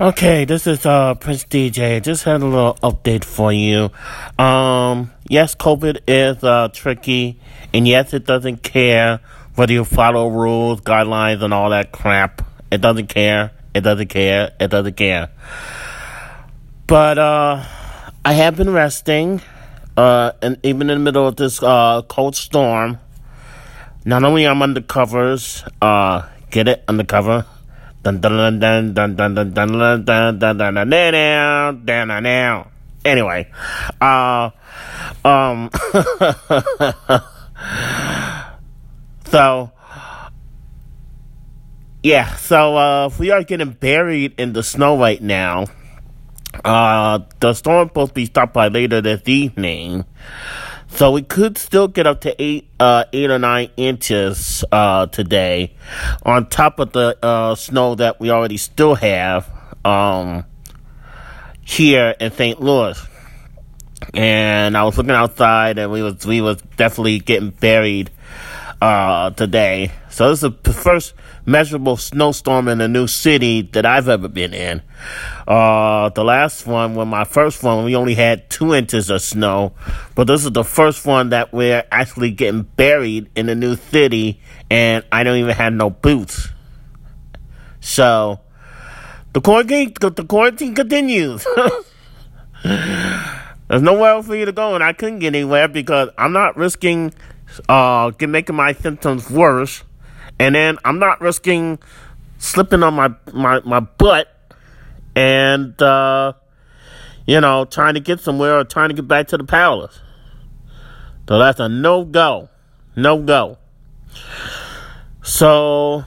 Okay, this is uh Prince DJ. Just had a little update for you. Um, yes, COVID is uh tricky, and yes, it doesn't care whether you follow rules, guidelines, and all that crap. It doesn't care. It doesn't care. It doesn't care. But uh, I have been resting. Uh, and even in the middle of this uh cold storm, not only I'm under covers. Uh, get it undercover Dun dun dun dun dun dun dun dun dun dun dun dun dun dun Anyway, uh, um, so, yeah, so, uh, we are getting buried in the snow right now. Uh, the storm supposed to be stopped by later this evening. So we could still get up to eight, uh, eight or nine inches uh, today, on top of the uh, snow that we already still have um, here in St. Louis. And I was looking outside, and we was we was definitely getting buried uh, today. So this is the first measurable snowstorm in a new city that I've ever been in. Uh, the last one, when my first one, we only had two inches of snow, but this is the first one that we're actually getting buried in a new city, and I don't even have no boots. So the quarantine, the quarantine continues. There's nowhere else for you to go, and I couldn't get anywhere because I'm not risking uh, making my symptoms worse and then I'm not risking slipping on my my, my butt and uh, you know trying to get somewhere or trying to get back to the palace. So that's a no go, no go. So,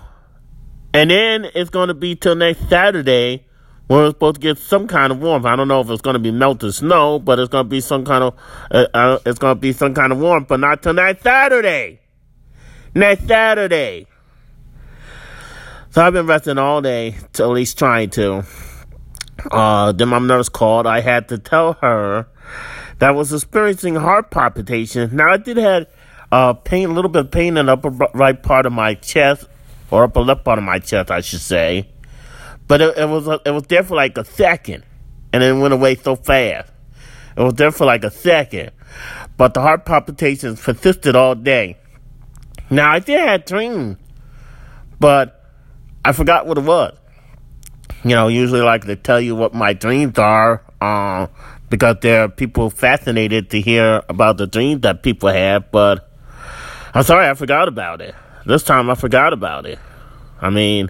and then it's going to be till next Saturday we're supposed to get some kind of warmth. I don't know if it's going to be melted snow, but it's going to be some kind of uh, uh, it's going to be some kind of warmth, but not till next Saturday. Next Saturday. So I've been resting all day, to at least trying to. Uh, then my nurse called. I had to tell her that I was experiencing heart palpitations. Now I did have uh, pain, a little bit of pain in the upper right part of my chest, or upper left part of my chest, I should say. But it, it was it was there for like a second, and then went away so fast. It was there for like a second, but the heart palpitations persisted all day. Now I did have dreams, but I forgot what it was. You know, usually I like to tell you what my dreams are, um, because there are people fascinated to hear about the dreams that people have, but I'm sorry I forgot about it. This time I forgot about it. I mean,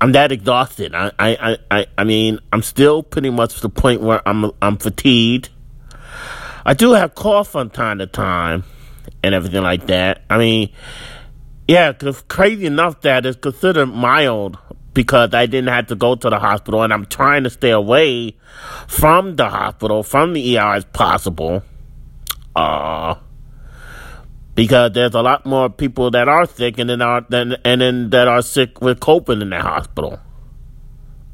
I'm that exhausted. I, I, I, I mean, I'm still pretty much to the point where I'm, I'm fatigued. I do have cough from time to time and everything like that. I mean, yeah, cause crazy enough that it's considered mild because I didn't have to go to the hospital and I'm trying to stay away from the hospital, from the ER as possible. Uh, because there's a lot more people that are sick and then are than and then that are sick with COVID in the hospital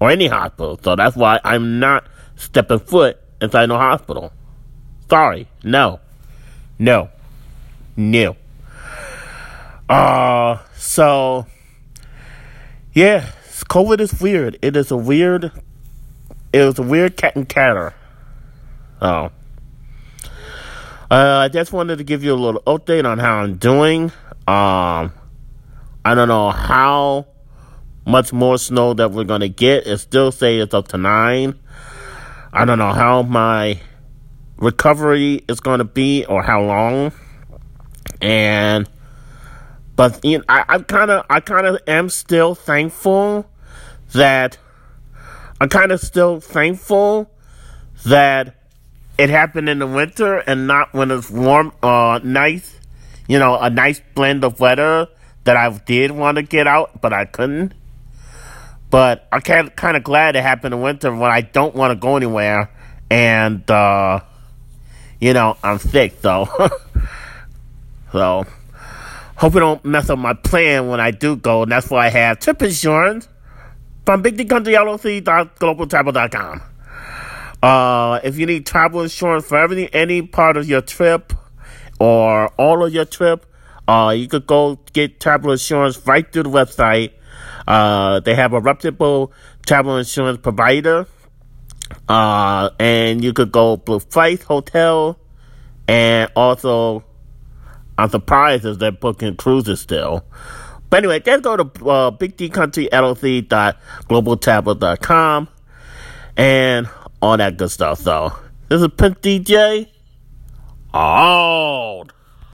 or any hospital. So that's why I'm not stepping foot inside no hospital. Sorry, no, no, no. Uh, so, yeah, COVID is weird. It is a weird, it was a weird cat and catter. Oh. Uh, I just wanted to give you a little update on how I'm doing. Um, I don't know how much more snow that we're gonna get. It still say it's up to nine. I don't know how my recovery is gonna be or how long. And but you know, I, I kind of, I kind of am still thankful that I'm kind of still thankful that it happened in the winter and not when it's warm, uh, nice, you know, a nice blend of weather that I did want to get out, but I couldn't. But I'm kind of glad it happened in winter when I don't want to go anywhere and, uh, you know, I'm sick, so. so. Hope it don't mess up my plan when I do go, and that's why I have trip insurance from Big. Uh, if you need travel insurance for any any part of your trip or all of your trip, uh, you could go get travel insurance right through the website. Uh, they have a reputable travel insurance provider, uh, and you could go book flights, hotel, and also I'm surprised if they're booking cruises still. But anyway, just go to uh, Country and all that good stuff. So, this is Pimp DJ. Oh.